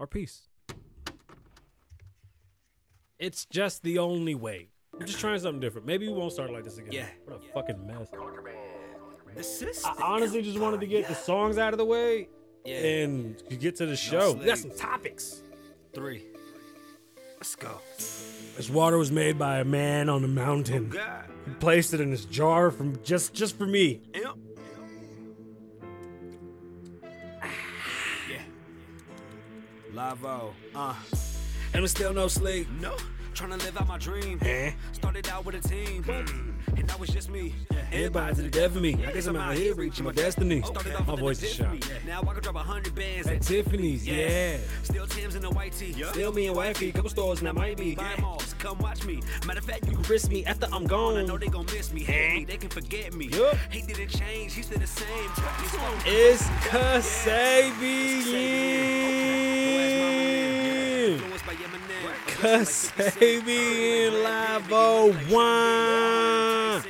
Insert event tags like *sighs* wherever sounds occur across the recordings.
our peace. It's just the only way. We're just trying something different. Maybe we won't start like this again. Yeah. What a fucking mess. Assist. I honestly just wanted to get the songs out of the way Yeah. and get to the show. We got some topics. Three. Let's go. This water was made by a man on a mountain. Oh, God. He placed it in this jar from just just for me. Yep. 5 Uh. And there's still no sleep. No. Trying to live out my dream. Eh? Started out with a team. Mm. And now it's just me. Yeah. Everybody to the death of me. Yeah. I guess I'm out here reaching my destiny. Okay. My voice is shot. Yeah. Now I can drop a hundred bands at, at Tiffany's. Yeah. Still Tim's in the white tee. Yeah. Still me and wifey. Couple stores and I might be. Buy yeah. malls. Come watch me. Matter of fact, you can risk me after I'm gone. I know they gon' miss me. Hate me. Eh? They can forget me. Yep. He didn't change. He's still the same. It's Kasabian. Eminem. Kasabian Lavoe One.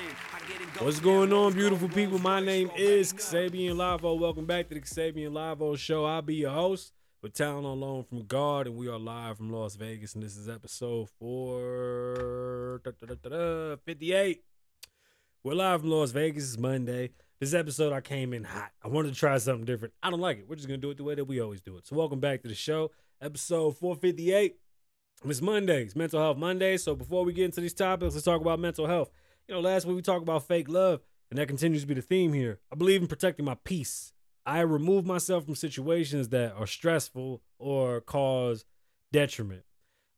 What's going on, beautiful people? My name is Kasabian Lavoe. Welcome back to the Kasabian Lavoe Show. I'll be your host with talent on loan from God, and we are live from Las Vegas, and this is episode four 58. We're live from Las Vegas. It's Monday. This episode, I came in hot. I wanted to try something different. I don't like it. We're just gonna do it the way that we always do it. So, welcome back to the show, episode 458. It's Mondays, Mental Health Mondays. So, before we get into these topics, let's talk about mental health. You know, last week we talked about fake love, and that continues to be the theme here. I believe in protecting my peace. I remove myself from situations that are stressful or cause detriment.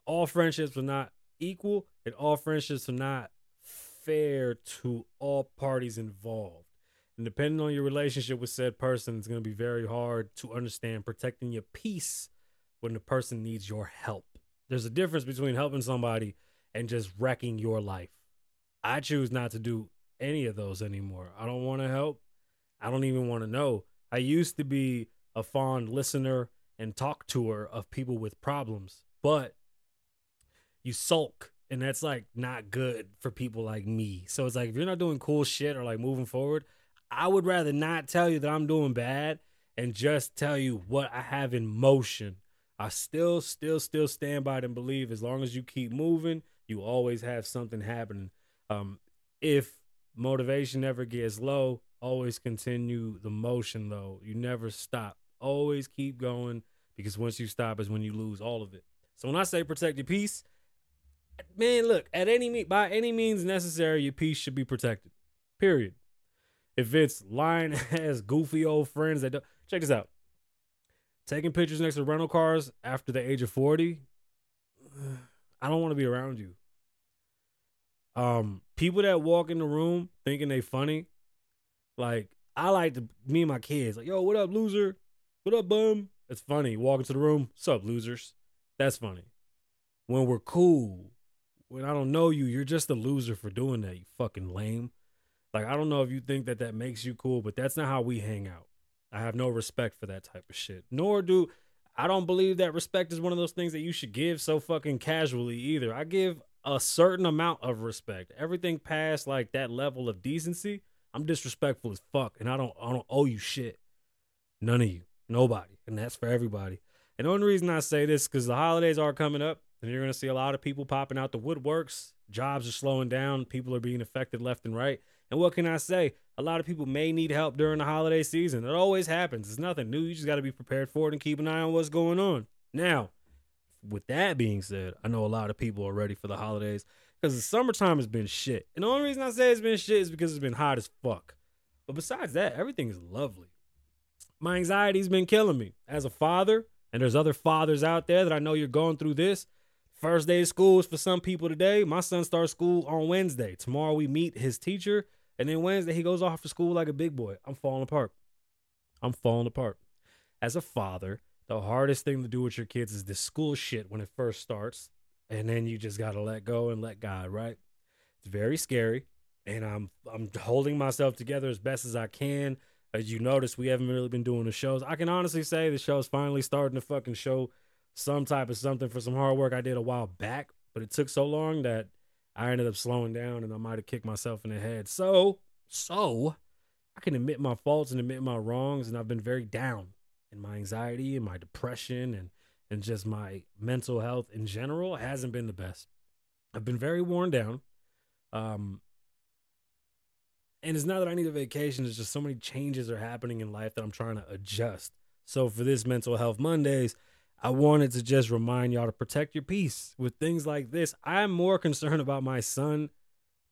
All friendships are not equal, and all friendships are not fair to all parties involved. And depending on your relationship with said person, it's going to be very hard to understand protecting your peace when the person needs your help. There's a difference between helping somebody and just wrecking your life. I choose not to do any of those anymore. I don't want to help. I don't even want to know. I used to be a fond listener and talk tour of people with problems, but you sulk and that's like not good for people like me. So it's like if you're not doing cool shit or like moving forward, I would rather not tell you that I'm doing bad and just tell you what I have in motion. I still, still, still stand by it and believe as long as you keep moving, you always have something happening. Um, if motivation ever gets low, always continue the motion though. You never stop. Always keep going because once you stop is when you lose all of it. So when I say protect your peace, man, look, at any by any means necessary, your peace should be protected. Period. If it's lying *laughs* ass goofy old friends that don't check this out. Taking pictures next to rental cars after the age of 40, I don't want to be around you. Um, people that walk in the room thinking they funny, like I like to me and my kids, like, yo, what up, loser? What up, bum? It's funny. Walk into the room, sup, losers? That's funny. When we're cool, when I don't know you, you're just a loser for doing that, you fucking lame. Like, I don't know if you think that that makes you cool, but that's not how we hang out. I have no respect for that type of shit. Nor do I don't believe that respect is one of those things that you should give so fucking casually either. I give a certain amount of respect. Everything past like that level of decency, I'm disrespectful as fuck, and I don't I don't owe you shit. None of you, nobody, and that's for everybody. And the only reason I say this because the holidays are coming up, and you're gonna see a lot of people popping out the woodworks. Jobs are slowing down. People are being affected left and right. And what can I say? A lot of people may need help during the holiday season. It always happens. It's nothing new. You just got to be prepared for it and keep an eye on what's going on. Now, with that being said, I know a lot of people are ready for the holidays because the summertime has been shit. And the only reason I say it's been shit is because it's been hot as fuck. But besides that, everything is lovely. My anxiety's been killing me as a father, and there's other fathers out there that I know you're going through this. First day of school is for some people today. My son starts school on Wednesday. Tomorrow we meet his teacher, and then Wednesday he goes off to school like a big boy. I'm falling apart. I'm falling apart. As a father, the hardest thing to do with your kids is this school shit when it first starts, and then you just gotta let go and let God, right? It's very scary, and I'm I'm holding myself together as best as I can. As you notice, we haven't really been doing the shows. I can honestly say the show's finally starting to fucking show some type of something for some hard work I did a while back, but it took so long that I ended up slowing down and I might have kicked myself in the head. So, so I can admit my faults and admit my wrongs, and I've been very down in my anxiety and my depression and and just my mental health in general hasn't been the best. I've been very worn down. Um, and it's not that I need a vacation, it's just so many changes are happening in life that I'm trying to adjust. So for this mental health Mondays, I wanted to just remind y'all to protect your peace with things like this. I'm more concerned about my son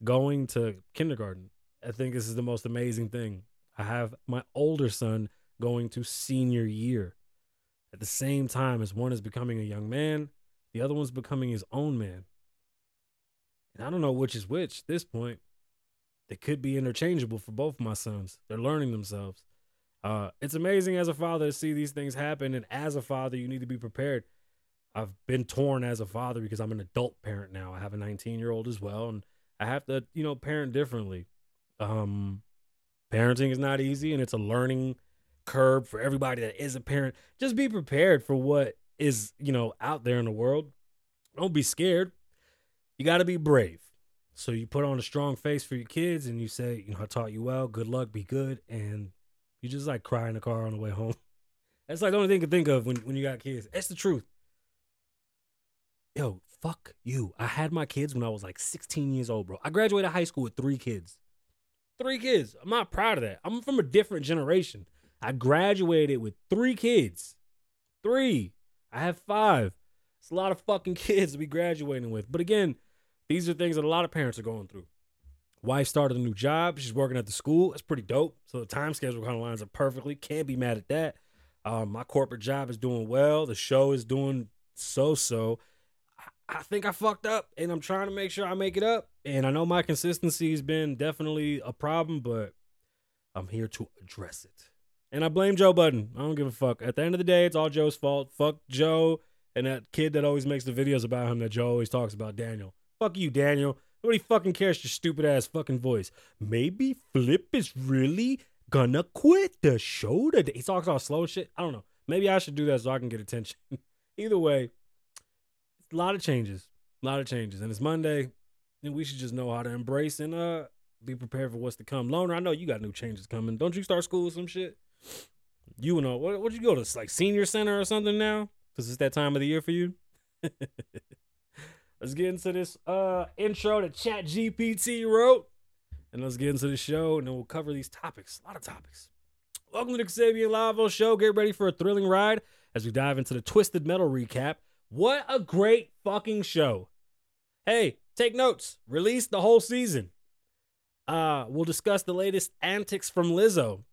going to kindergarten. I think this is the most amazing thing. I have my older son going to senior year at the same time as one is becoming a young man, the other one's becoming his own man. And I don't know which is which at this point. They could be interchangeable for both my sons. They're learning themselves. Uh, it's amazing as a father to see these things happen. And as a father, you need to be prepared. I've been torn as a father because I'm an adult parent now. I have a 19 year old as well. And I have to, you know, parent differently. Um, parenting is not easy and it's a learning curve for everybody that is a parent. Just be prepared for what is, you know, out there in the world. Don't be scared. You got to be brave. So you put on a strong face for your kids and you say, you know, I taught you well, good luck, be good. And you just like cry in the car on the way home. *laughs* That's like the only thing you can think of when, when you got kids. That's the truth. Yo, fuck you. I had my kids when I was like 16 years old, bro. I graduated high school with three kids. Three kids. I'm not proud of that. I'm from a different generation. I graduated with three kids. Three. I have five. It's a lot of fucking *laughs* kids to be graduating with. But again, these are things that a lot of parents are going through. Wife started a new job. She's working at the school. That's pretty dope. So the time schedule kind of lines up perfectly. Can't be mad at that. Um, my corporate job is doing well. The show is doing so so. I, I think I fucked up and I'm trying to make sure I make it up. And I know my consistency has been definitely a problem, but I'm here to address it. And I blame Joe Budden. I don't give a fuck. At the end of the day, it's all Joe's fault. Fuck Joe and that kid that always makes the videos about him that Joe always talks about, Daniel. Fuck you, Daniel. Nobody fucking cares your stupid ass fucking voice. Maybe Flip is really gonna quit the show today. He talks all slow shit. I don't know. Maybe I should do that so I can get attention. *laughs* Either way, a lot of changes. A lot of changes. And it's Monday. And we should just know how to embrace and uh be prepared for what's to come. Loner, I know you got new changes coming. Don't you start school with some shit? You know, what would you go to like senior center or something now? Because it's that time of the year for you. *laughs* let's get into this uh intro that Chat GPT wrote. And let's get into the show and then we'll cover these topics. A lot of topics. Welcome to the Kasabian Lavoe Show. Get ready for a thrilling ride as we dive into the Twisted Metal recap. What a great fucking show. Hey, take notes. Release the whole season. Uh, we'll discuss the latest antics from Lizzo.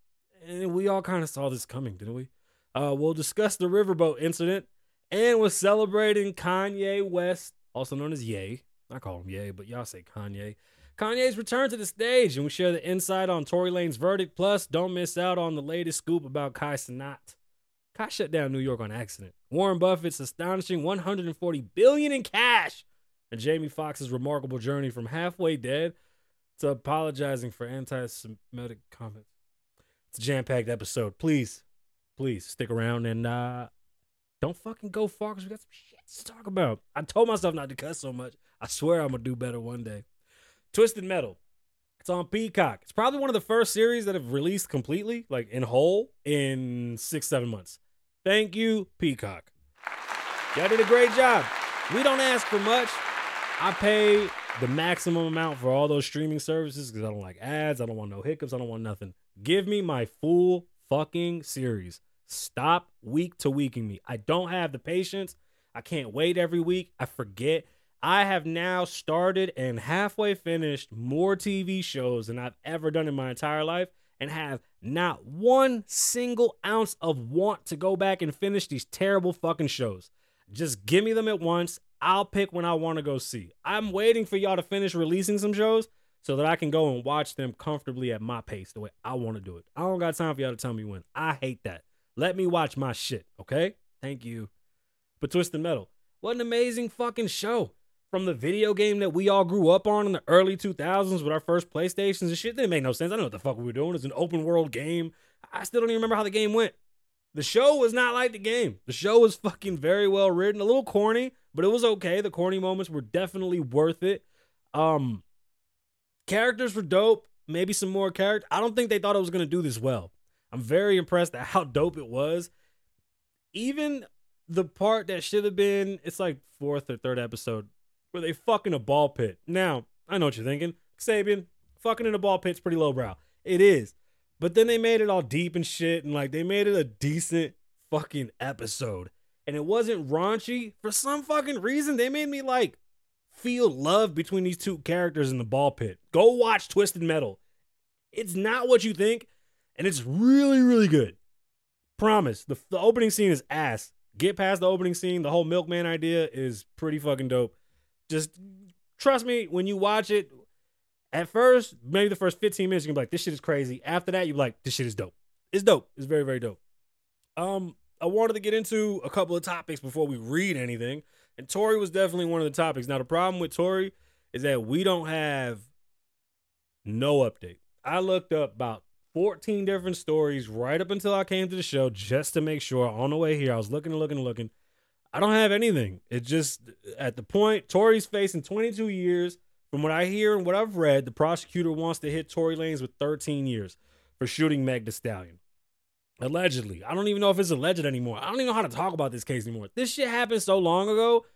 And we all kind of saw this coming, didn't we? Uh, we'll discuss the riverboat incident. And we're celebrating Kanye West, also known as Ye. I call him Ye, but y'all say Kanye. Kanye's return to the stage, and we share the insight on Tory Lanez verdict. Plus, don't miss out on the latest scoop about Kai Cenat. Kai shut down New York on accident. Warren Buffett's astonishing 140 billion in cash, and Jamie Foxx's remarkable journey from halfway dead to apologizing for anti-Semitic comments. It's a jam-packed episode. Please, please stick around and uh, don't fucking go far because we got some shit to talk about. I told myself not to cuss so much. I swear I'm gonna do better one day. Twisted Metal. It's on Peacock. It's probably one of the first series that have released completely, like in whole, in six, seven months. Thank you, Peacock. Y'all did a great job. We don't ask for much. I pay the maximum amount for all those streaming services because I don't like ads. I don't want no hiccups. I don't want nothing. Give me my full fucking series. Stop week to weeking me. I don't have the patience. I can't wait every week. I forget. I have now started and halfway finished more TV shows than I've ever done in my entire life and have not one single ounce of want to go back and finish these terrible fucking shows. Just give me them at once. I'll pick when I want to go see. I'm waiting for y'all to finish releasing some shows so that I can go and watch them comfortably at my pace, the way I want to do it. I don't got time for y'all to tell me when. I hate that. Let me watch my shit, okay? Thank you. But Twisted Metal, what an amazing fucking show from the video game that we all grew up on in the early 2000s with our first PlayStations and shit. Didn't make no sense. I don't know what the fuck we were doing. It's an open world game. I still don't even remember how the game went. The show was not like the game. The show was fucking very well written, a little corny, but it was okay. The corny moments were definitely worth it. Um characters were dope. Maybe some more character. I don't think they thought it was gonna do this well. I'm very impressed at how *laughs* dope it was. Even the part that should have been it's like fourth or third episode where they fucking a ball pit. Now, I know what you're thinking. Sabian, fucking in a ball pit's pretty lowbrow. It is. But then they made it all deep and shit, and like they made it a decent fucking episode. And it wasn't raunchy. For some fucking reason, they made me like feel love between these two characters in the ball pit. Go watch Twisted Metal. It's not what you think, and it's really, really good. Promise. The, the opening scene is ass. Get past the opening scene. The whole milkman idea is pretty fucking dope. Just trust me, when you watch it, at first, maybe the first 15 minutes, you can be like, this shit is crazy. After that, you're like, this shit is dope. It's dope. It's very, very dope. Um, I wanted to get into a couple of topics before we read anything. And Tori was definitely one of the topics. Now, the problem with Tori is that we don't have no update. I looked up about 14 different stories right up until I came to the show just to make sure on the way here. I was looking and looking and looking. I don't have anything. It just at the point Tory's facing 22 years. From what I hear and what I've read, the prosecutor wants to hit Tory Lanez with 13 years for shooting Meg Thee Stallion. Allegedly. I don't even know if it's alleged anymore. I don't even know how to talk about this case anymore. This shit happened so long ago.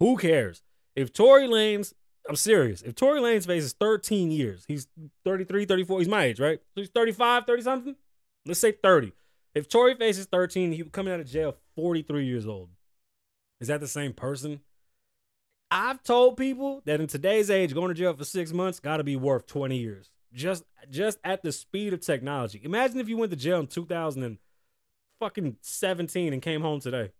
Who cares? If Tory Lanez, I'm serious. If Tory Lanez faces 13 years, he's 33, 34, he's my age, right? So he's 35, 30 something? Let's say 30. If Tory faces 13, he coming out of jail 43 years old. Is that the same person? I've told people that in today's age, going to jail for six months got to be worth 20 years. Just, just at the speed of technology. Imagine if you went to jail in 2000 and fucking 17 and came home today.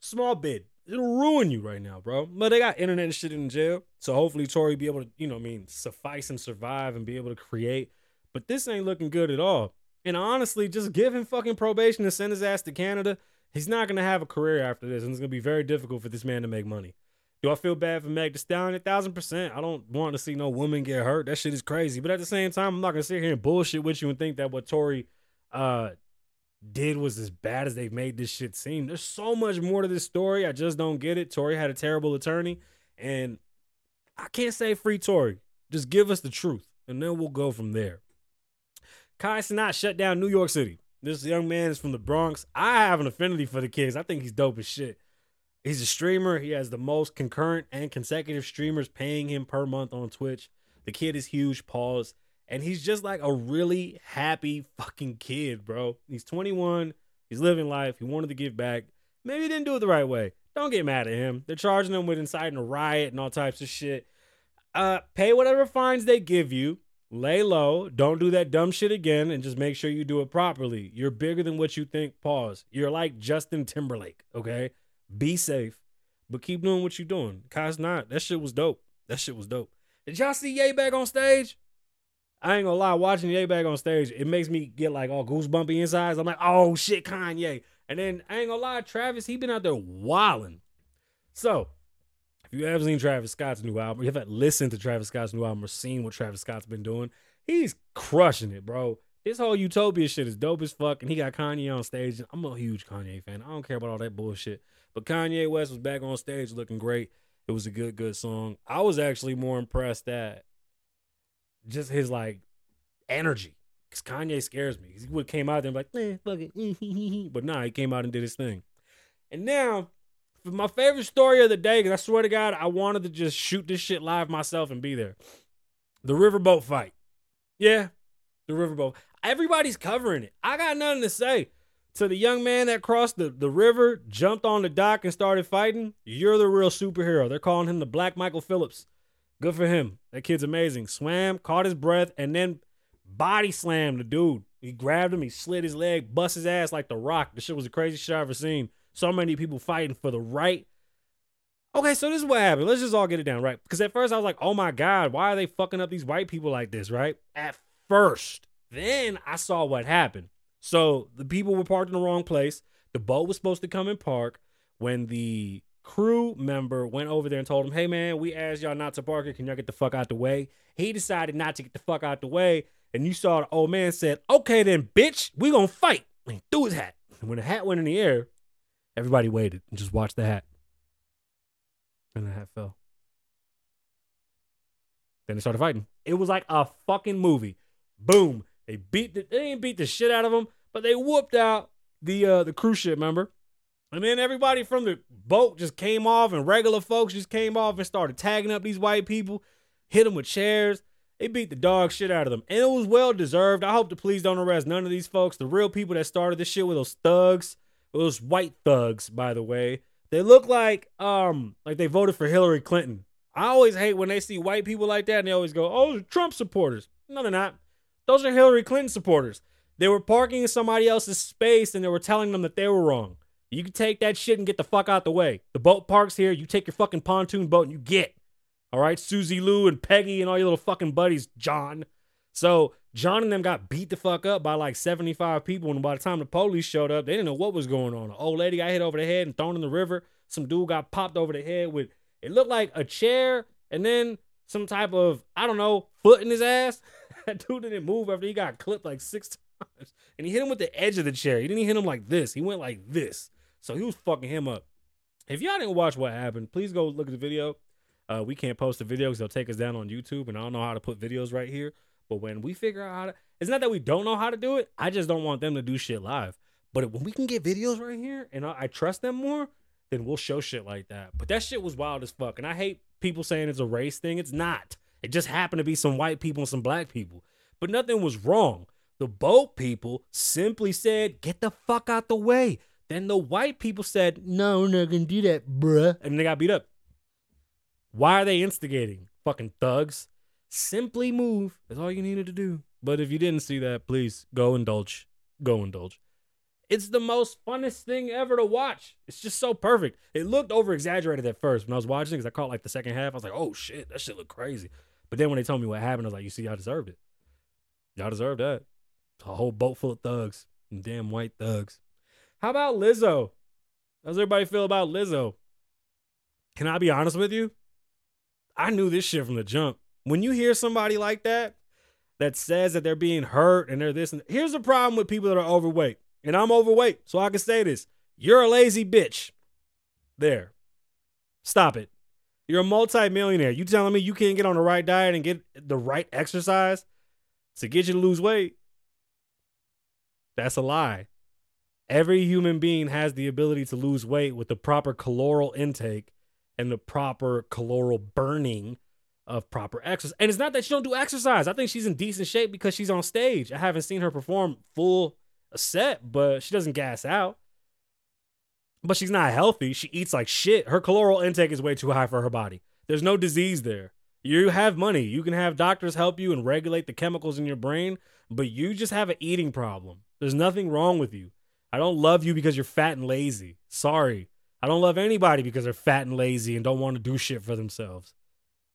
Small bid. It'll ruin you right now, bro. But they got internet and shit in jail. So hopefully Tory be able to, you know, I mean, suffice and survive and be able to create. But this ain't looking good at all. And honestly, just give him fucking probation and send his ass to Canada. He's not gonna have a career after this, and it's gonna be very difficult for this man to make money. Do I feel bad for Meg Thee Stallion? A thousand percent. I don't want to see no woman get hurt. That shit is crazy. But at the same time, I'm not gonna sit here and bullshit with you and think that what Tory uh did was as bad as they've made this shit seem. There's so much more to this story. I just don't get it. Tory had a terrible attorney, and I can't say free Tory. Just give us the truth, and then we'll go from there. Kai Cenat shut down New York City. This young man is from the Bronx. I have an affinity for the kids. I think he's dope as shit. He's a streamer. He has the most concurrent and consecutive streamers paying him per month on Twitch. The kid is huge, pause. And he's just like a really happy fucking kid, bro. He's 21. He's living life. He wanted to give back. Maybe he didn't do it the right way. Don't get mad at him. They're charging him with inciting a riot and all types of shit. Uh, pay whatever fines they give you. Lay low. Don't do that dumb shit again and just make sure you do it properly. You're bigger than what you think. Pause. You're like Justin Timberlake, okay? Be safe, but keep doing what you're doing. Kai Cenat. That shit was dope. That shit was dope. Did y'all see Ye back on stage? I ain't gonna lie, watching Ye back on stage, it makes me get like all goosebumpy insides. I'm like, oh shit, Kanye. And then I ain't gonna lie, Travis, he been out there wilding. So, if you ever seen Travis Scott's new album, if you haven't listened to Travis Scott's new album or seen what Travis Scott's been doing, he's crushing it, bro. This whole Utopia shit is dope as fuck, and he got Kanye on stage. And I'm a huge Kanye fan. I don't care about all that bullshit. But Kanye West was back on stage looking great. It was a good, good song. I was actually more impressed at just his like energy. Cause Kanye scares me. He would came out there and like, eh, fuck it. *laughs* but nah, he came out and did his thing. And now, for my favorite story of the day, because I swear to God, I wanted to just shoot this shit live myself and be there. The riverboat fight. Yeah, the riverboat. Everybody's covering it. I got nothing to say. To the young man that crossed the, the river, jumped on the dock, and started fighting, you're the real superhero. They're calling him the Black Michael Phelps. Good for him. That kid's amazing. Swam, caught his breath, and then body slammed the dude. He grabbed him, he slid his leg, bust his ass like the rock. The shit was the craziest shit I've ever seen. So many people fighting for the right. Okay, so this is what happened. Let's just all get it down, right? Because at first I was like, oh my God, why are they fucking up these white people like this, right? At first. Then I saw what happened. So the people were parked in the wrong place. The boat was supposed to come and park when the crew member went over there and told him, "Hey man, we asked y'all not to bark it. Can y'all get the fuck out the way?" He decided not to get the fuck out the way, and you saw the old man said, "Okay then, bitch, we gonna fight." And he threw his hat. And when the hat went in the air, everybody waited and just watched the hat, and the hat fell. Then they started fighting. It was like a fucking movie. Boom. They beat the, they didn't beat the shit out of him, but they whooped out the uh the cruise ship member. And then everybody from the boat just came off, and regular folks just came off and started tagging up these white people, hit them with chairs. They beat the dog shit out of them. And it was well deserved. I hope the police don't arrest none of these folks. The real people that started this shit were those thugs, those white thugs, by the way. They look like um like they voted for Hillary Clinton. I always hate when they see white people like that and they always go, "Oh, Trump supporters." No, they're not. Those are Hillary Clinton supporters. They were parking in somebody else's space and they were telling them that they were wrong. You can take that shit and get the fuck out the way. The boat parks here. You take your fucking pontoon boat and you get. All right, Susie Lou and Peggy and all your little fucking buddies, John. So John and them got beat the fuck up by like 75 people. And by the time the police showed up, they didn't know what was going on. An old lady got hit over the head and thrown in the river. Some dude got popped over the head with, it looked like a chair and then some type of, I don't know, foot in his ass. *laughs* that dude didn't move after he got clipped like six *laughs* times. And he hit him with the edge of the chair. He didn't hit him like this. He went like this. So he was fucking him up. If y'all didn't watch what happened, please go look at the video. Uh, we can't post the video because they'll take us down on YouTube, and I don't know how to put videos right here. But when we figure out how to, it's not that we don't know how to do it. I just don't want them to do shit live. But when we can get videos right here, and I, I trust them more, then we'll show shit like that. But that shit was wild as fuck, and I hate people saying it's a race thing. It's not. It just happened to be some white people and some black people. But nothing was wrong. The boat people simply said, "Get the fuck out the way." Then the white people said, No, we're not gonna do that, bruh. And they got beat up. Why are they instigating? Fucking thugs. Simply move. That's all you needed to do. But if you didn't see that, please go indulge. Go indulge. It's the most funnest thing ever to watch. It's just so perfect. It looked over exaggerated at first when I was watching because I caught like the second half. I was like, oh shit, that shit looked crazy. But then when they told me what happened, I was like, you see, y'all deserved it. Y'all deserved that. A whole boat full of thugs. Damn white thugs. How about Lizzo? How's everybody feel about Lizzo? Can I be honest with you? I knew this shit from the jump. When you hear somebody like that that says that they're being hurt and they're this and here's the problem with people that are overweight. And I'm overweight, so I can say this. You're a lazy bitch. There. Stop it. You're a multimillionaire. You telling me you can't get on the right diet and get the right exercise to get you to lose weight? That's a lie. Every human being has the ability to lose weight with the proper caloric intake and the proper caloric burning of proper exercise. And it's not that she don't do exercise. I think she's in decent shape because she's on stage. I haven't seen her perform full set, but she doesn't gas out. But she's not healthy. She eats like shit. Her caloric intake is way too high for her body. There's no disease there. You have money. You can have doctors help you and regulate the chemicals in your brain, but you just have an eating problem. There's nothing wrong with you. I don't love you because you're fat and lazy. Sorry. I don't love anybody because they're fat and lazy and don't want to do shit for themselves.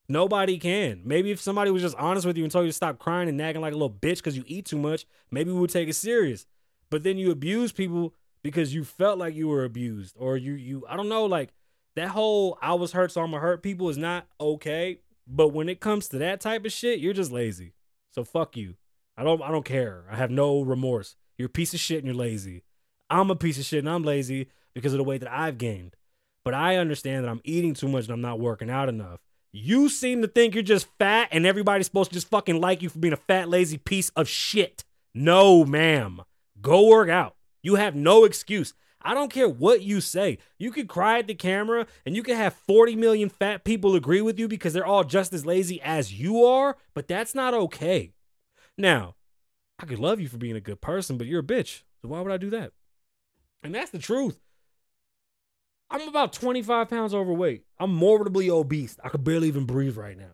Nobody can. Maybe if somebody was just honest with you and told you to stop crying and nagging like a little bitch because you eat too much, maybe we would take it serious. But then you abuse people because you felt like you were abused or you you I don't know like that whole I was hurt so I'm gonna hurt people is not okay. But when it comes to that type of shit, you're just lazy. So fuck you. I don't I don't care. I have no remorse. You're a piece of shit and you're lazy. I'm a piece of shit and I'm lazy because of the weight that I've gained. But I understand that I'm eating too much and I'm not working out enough. You seem to think you're just fat and everybody's supposed to just fucking like you for being a fat, lazy piece of shit. No, ma'am. Go work out. You have no excuse. I don't care what you say. You could cry at the camera and you can have 40 million fat people agree with you because they're all just as lazy as you are, but that's not okay. Now, I could love you for being a good person, but you're a bitch. So why would I do that? And that's the truth. I'm about 25 pounds overweight. I'm morbidly obese. I could barely even breathe right now.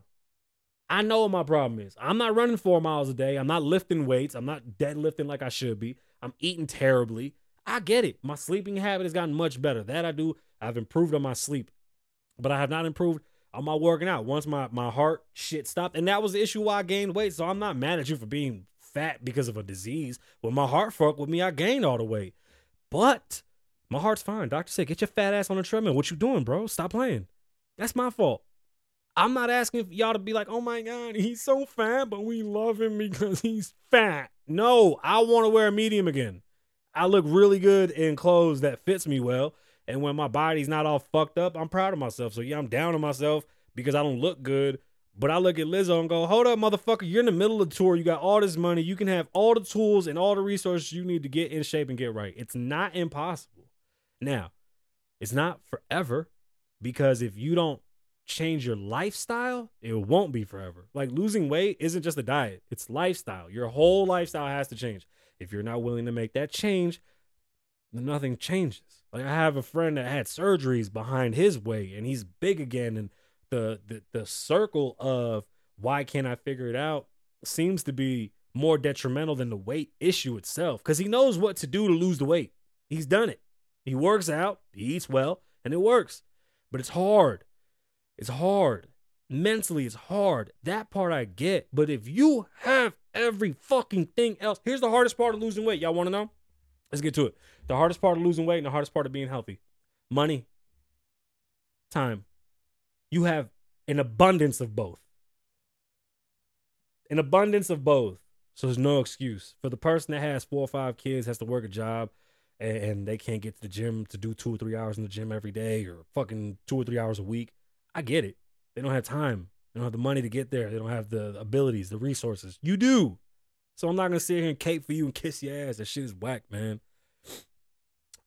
I know what my problem is. I'm not running four miles a day. I'm not lifting weights. I'm not deadlifting like I should be. I'm eating terribly. I get it. My sleeping habit has gotten much better. That I do. I've improved on my sleep, but I have not improved on my working out. Once my, my heart shit stopped, and that was the issue why I gained weight. So I'm not mad at you for being fat because of a disease. When my heart fucked with me, I gained all the weight. But my heart's fine. Doctor said, get your fat ass on the treadmill. What you doing, bro? Stop playing. That's my fault. I'm not asking y'all to be like, oh my God, he's so fat, but we love him because he's fat. No, I want to wear a medium again. I look really good in clothes that fits me well. And when my body's not all fucked up, I'm proud of myself. So yeah, I'm down on myself because I don't look good. But I look at Lizzo and go, hold up, motherfucker. You're in the middle of the tour. You got all this money. You can have all the tools and all the resources you need to get in shape and get right. It's not impossible. Now, It's not forever because if you don't change your lifestyle, it won't be forever. Like losing weight isn't just a diet, it's lifestyle. Your whole lifestyle has to change. If you're not willing to make that change, nothing changes. Like I have a friend that had surgeries behind his weight and he's big again and the the the circle of why can't I figure it out seems to be more detrimental than the weight issue itself cuz he knows what to do to lose the weight. He's done it. He works out, he eats well, and it works. But it's hard. It's hard. Mentally, it's hard. That part I get. But if you have every fucking thing else, here's the hardest part of losing weight. Y'all want to know? Let's get to it. The hardest part of losing weight and the hardest part of being healthy money, time. You have an abundance of both. An abundance of both. So there's no excuse. For the person that has four or five kids, has to work a job, and, and they can't get to the gym to do two or three hours in the gym every day or fucking two or three hours a week. I get it. They don't have time. They don't have the money to get there. They don't have the abilities, the resources. You do. So I'm not gonna sit here and cape for you and kiss your ass. That shit is whack, man.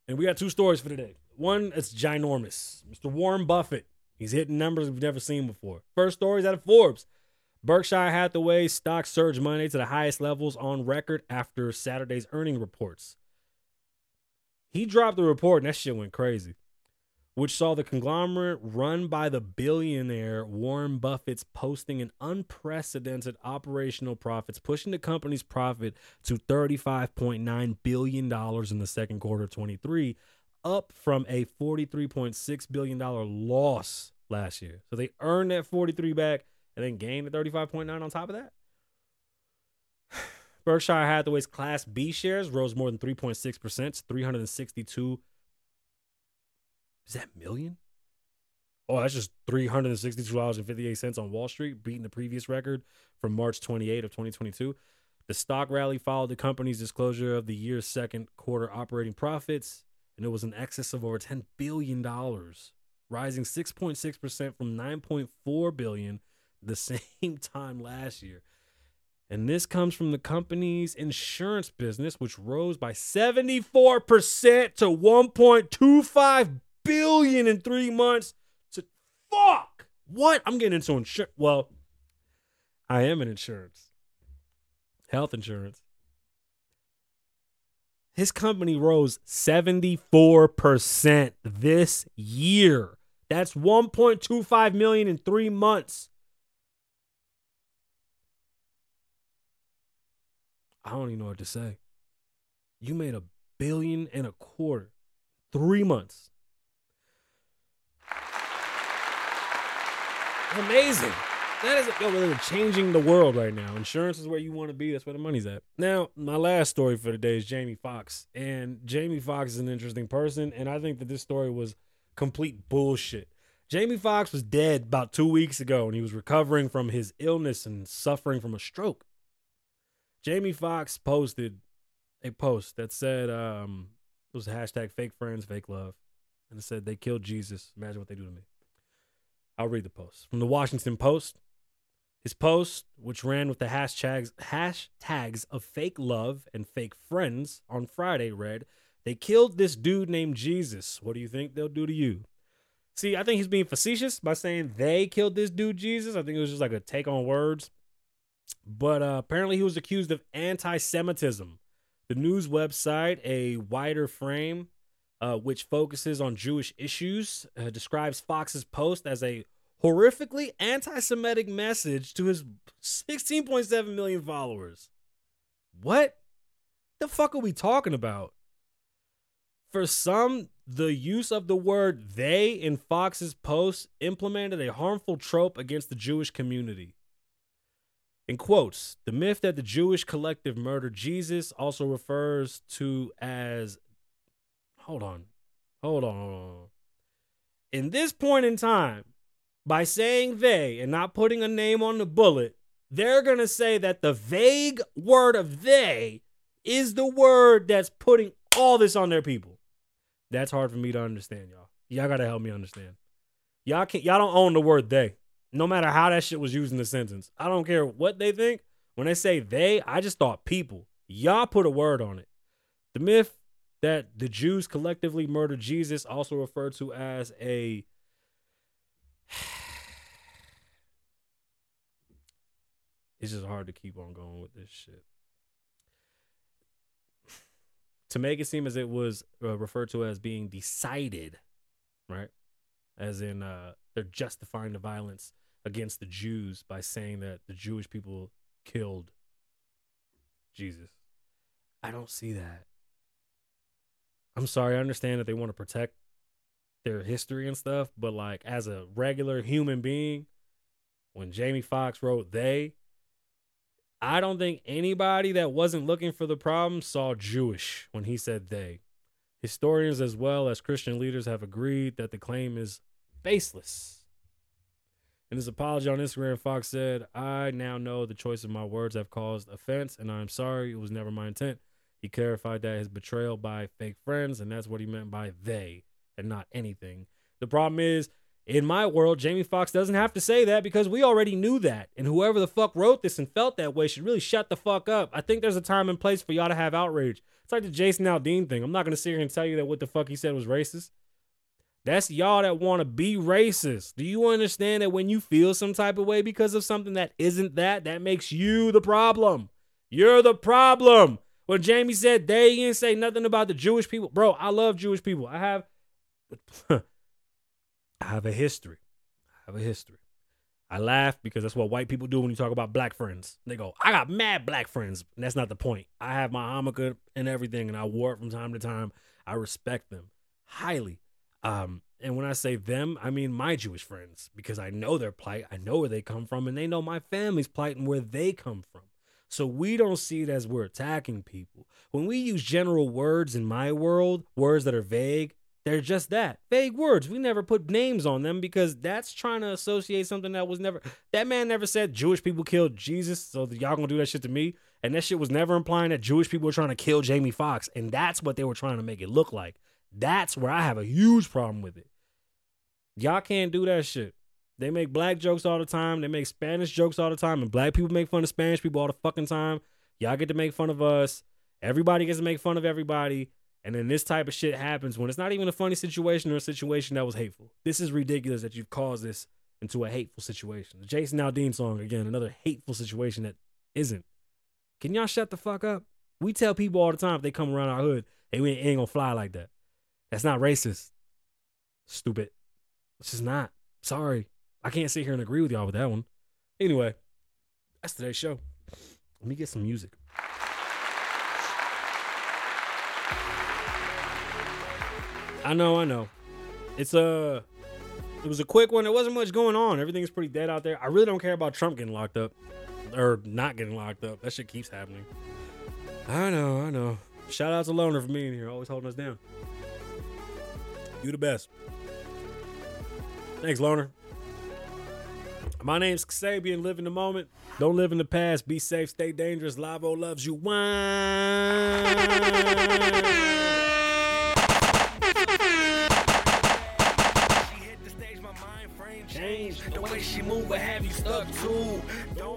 And we got two stories for today. One is ginormous. Mr. Warren Buffett. He's hitting numbers we've never seen before. First story is out of Forbes. Berkshire Hathaway stock surged Monday to the highest levels on record after Saturday's earning reports. He dropped the report and that shit went crazy which saw the conglomerate run by the billionaire Warren Buffett's posting an unprecedented operational profits, pushing the company's profit to $35.9 billion in the second quarter of 23, up from a $43.6 billion loss last year. So they earned that 43 back and then gained the 35.9 on top of that. *sighs* Berkshire Hathaway's Class B shares rose more than 3.6% to 362 is that million? Oh, that's just three hundred and sixty-two dollars and fifty-eight cents on Wall Street, beating the previous record from March 28 of 2022. The stock rally followed the company's disclosure of the year's second quarter operating profits, and it was in excess of over 10 billion dollars, rising 6.6 percent from 9.4 billion the *laughs* same time last year. And this comes from the company's insurance business, which rose by 74% to 1.25 billion in three months. To fuck what? I'm getting into insurance. Well, I am in insurance, health insurance. His company rose 74% this year. That's 1.25 million in 3 months. I don't even know what to say. You made a billion and a quarter. 3 months. amazing. That is yo, they're changing the world right now. Insurance is where you want to be. That's where the money's at. Now, my last story for today is Jamie Foxx, and Jamie Foxx is an interesting person, and I think that this story was complete bullshit. Jamie Foxx was dead about two weeks ago, and he was recovering from his illness and suffering from a stroke. Jamie Foxx posted a post that said, um, it was hashtag fake friends, fake love. And it said, they killed Jesus. Imagine what they do to me. I'll read the post from the Washington Post. His post, which ran with the hashtags hashtags of fake love and fake friends on Friday, read, "They killed this dude named Jesus. What do you think they'll do to you?" See, I think he's being facetious by saying they killed this dude Jesus. I think it was just like a take on words. But uh, apparently, he was accused of anti-Semitism. The news website, a wider frame, uh, which focuses on Jewish issues, uh, describes Foxx's post as a horrifically anti Semitic message to his 16.7 million followers. What the fuck are we talking about? For some, the use of the word they in Foxx's post implemented a harmful trope against the Jewish community. In quotes, the myth that the Jewish collective murdered Jesus also refers to as hold on. Hold on, hold on. In this point in time, by saying they and not putting a name on the bullet, they're going to say that the vague word of they is the word that's putting all this on their people. That's hard for me to understand, y'all. Y'all got to help me understand. Y'all can't y'all don't own the word they. No matter how that shit was used in the sentence. I don't care what they think. When they say they, I just thought people. Y'all put a word on it. The myth that the Jews collectively murdered Jesus, also referred to as a *sighs* it's just hard to keep on going with this shit. *sighs* To make it seem as it was uh, referred to as being decided, right? As in, uh, they're justifying the violence against the Jews by saying that the Jewish people killed Jesus. I don't see that. I'm sorry, I understand that they want to protect their history and stuff, but like as a regular human being, when Jamie Foxx wrote they, I don't think anybody that wasn't looking for the problem saw Jewish when he said they. Historians as well as Christian leaders have agreed that the claim is baseless. In his apology on Instagram, Foxx said, I now know the choice of my words have caused offense, and I'm sorry. It was never my intent. He clarified that his betrayal by fake friends, and that's what he meant by they and not anything. The problem is, in my world, Jamie Foxx doesn't have to say that because we already knew that. And whoever the fuck wrote this and felt that way should really shut the fuck up. I think there's a time and place for y'all to have outrage. It's like the Jason Aldean thing. I'm not gonna sit here and tell you that what the fuck he said was racist. That's y'all that want to be racist. Do you understand that when you feel some type of way because of something that isn't that, that makes you the problem? You're the problem. When Jamie said they didn't say nothing about the Jewish people, bro, I love Jewish people. I have *laughs* I have a history. I have a history. I laugh because that's what white people do when you talk about black friends. They go, I got mad black friends. And that's not the point. I have my yarmulke and everything, and I wore it from time to time. I respect them highly. Um, and when I say them, I mean my Jewish friends because I know their plight. I know where they come from, and they know my family's plight and where they come from. So we don't see it as we're attacking people. When we use general words in my world, words that are vague, they're just that vague words. We never put names on them because that's trying to associate something that was never. That man never said Jewish people killed Jesus, so y'all gonna do that shit to me. And that shit was never implying that Jewish people were trying to kill Jamie Foxx, and that's what they were trying to make it look like. That's where I have a huge problem with it. Y'all can't do that shit. They make black jokes all the time. They make Spanish jokes all the time, and black people make fun of Spanish people all the fucking time. Y'all get to make fun of us. Everybody gets to make fun of everybody. And then this type of shit happens when it's not even a funny situation or a situation that was hateful. This is ridiculous that you've caused this into a hateful situation. The Jason Aldean song, again, another hateful situation that isn't. Can y'all shut the fuck up? We tell people all the time if they come around our hood, hey, we ain't gonna fly like that. That's not racist. Stupid. It's just not. Sorry. I can't sit here and agree with y'all with that one. Anyway, that's today's show. Let me get some music. I know, I know. It's a. It was a quick one. There wasn't much going on. Everything's pretty dead out there. I really don't care about Trump getting locked up or not getting locked up. That shit keeps happening. I know, I know. Shout out to Loner for being here, always holding us down. You the best. Thanks, Loner. My name's Kasabian. Live in the moment. Don't live in the past. Be safe. Stay dangerous. Lavo oh, loves you. Wine. She move, I have you stuck too. Don't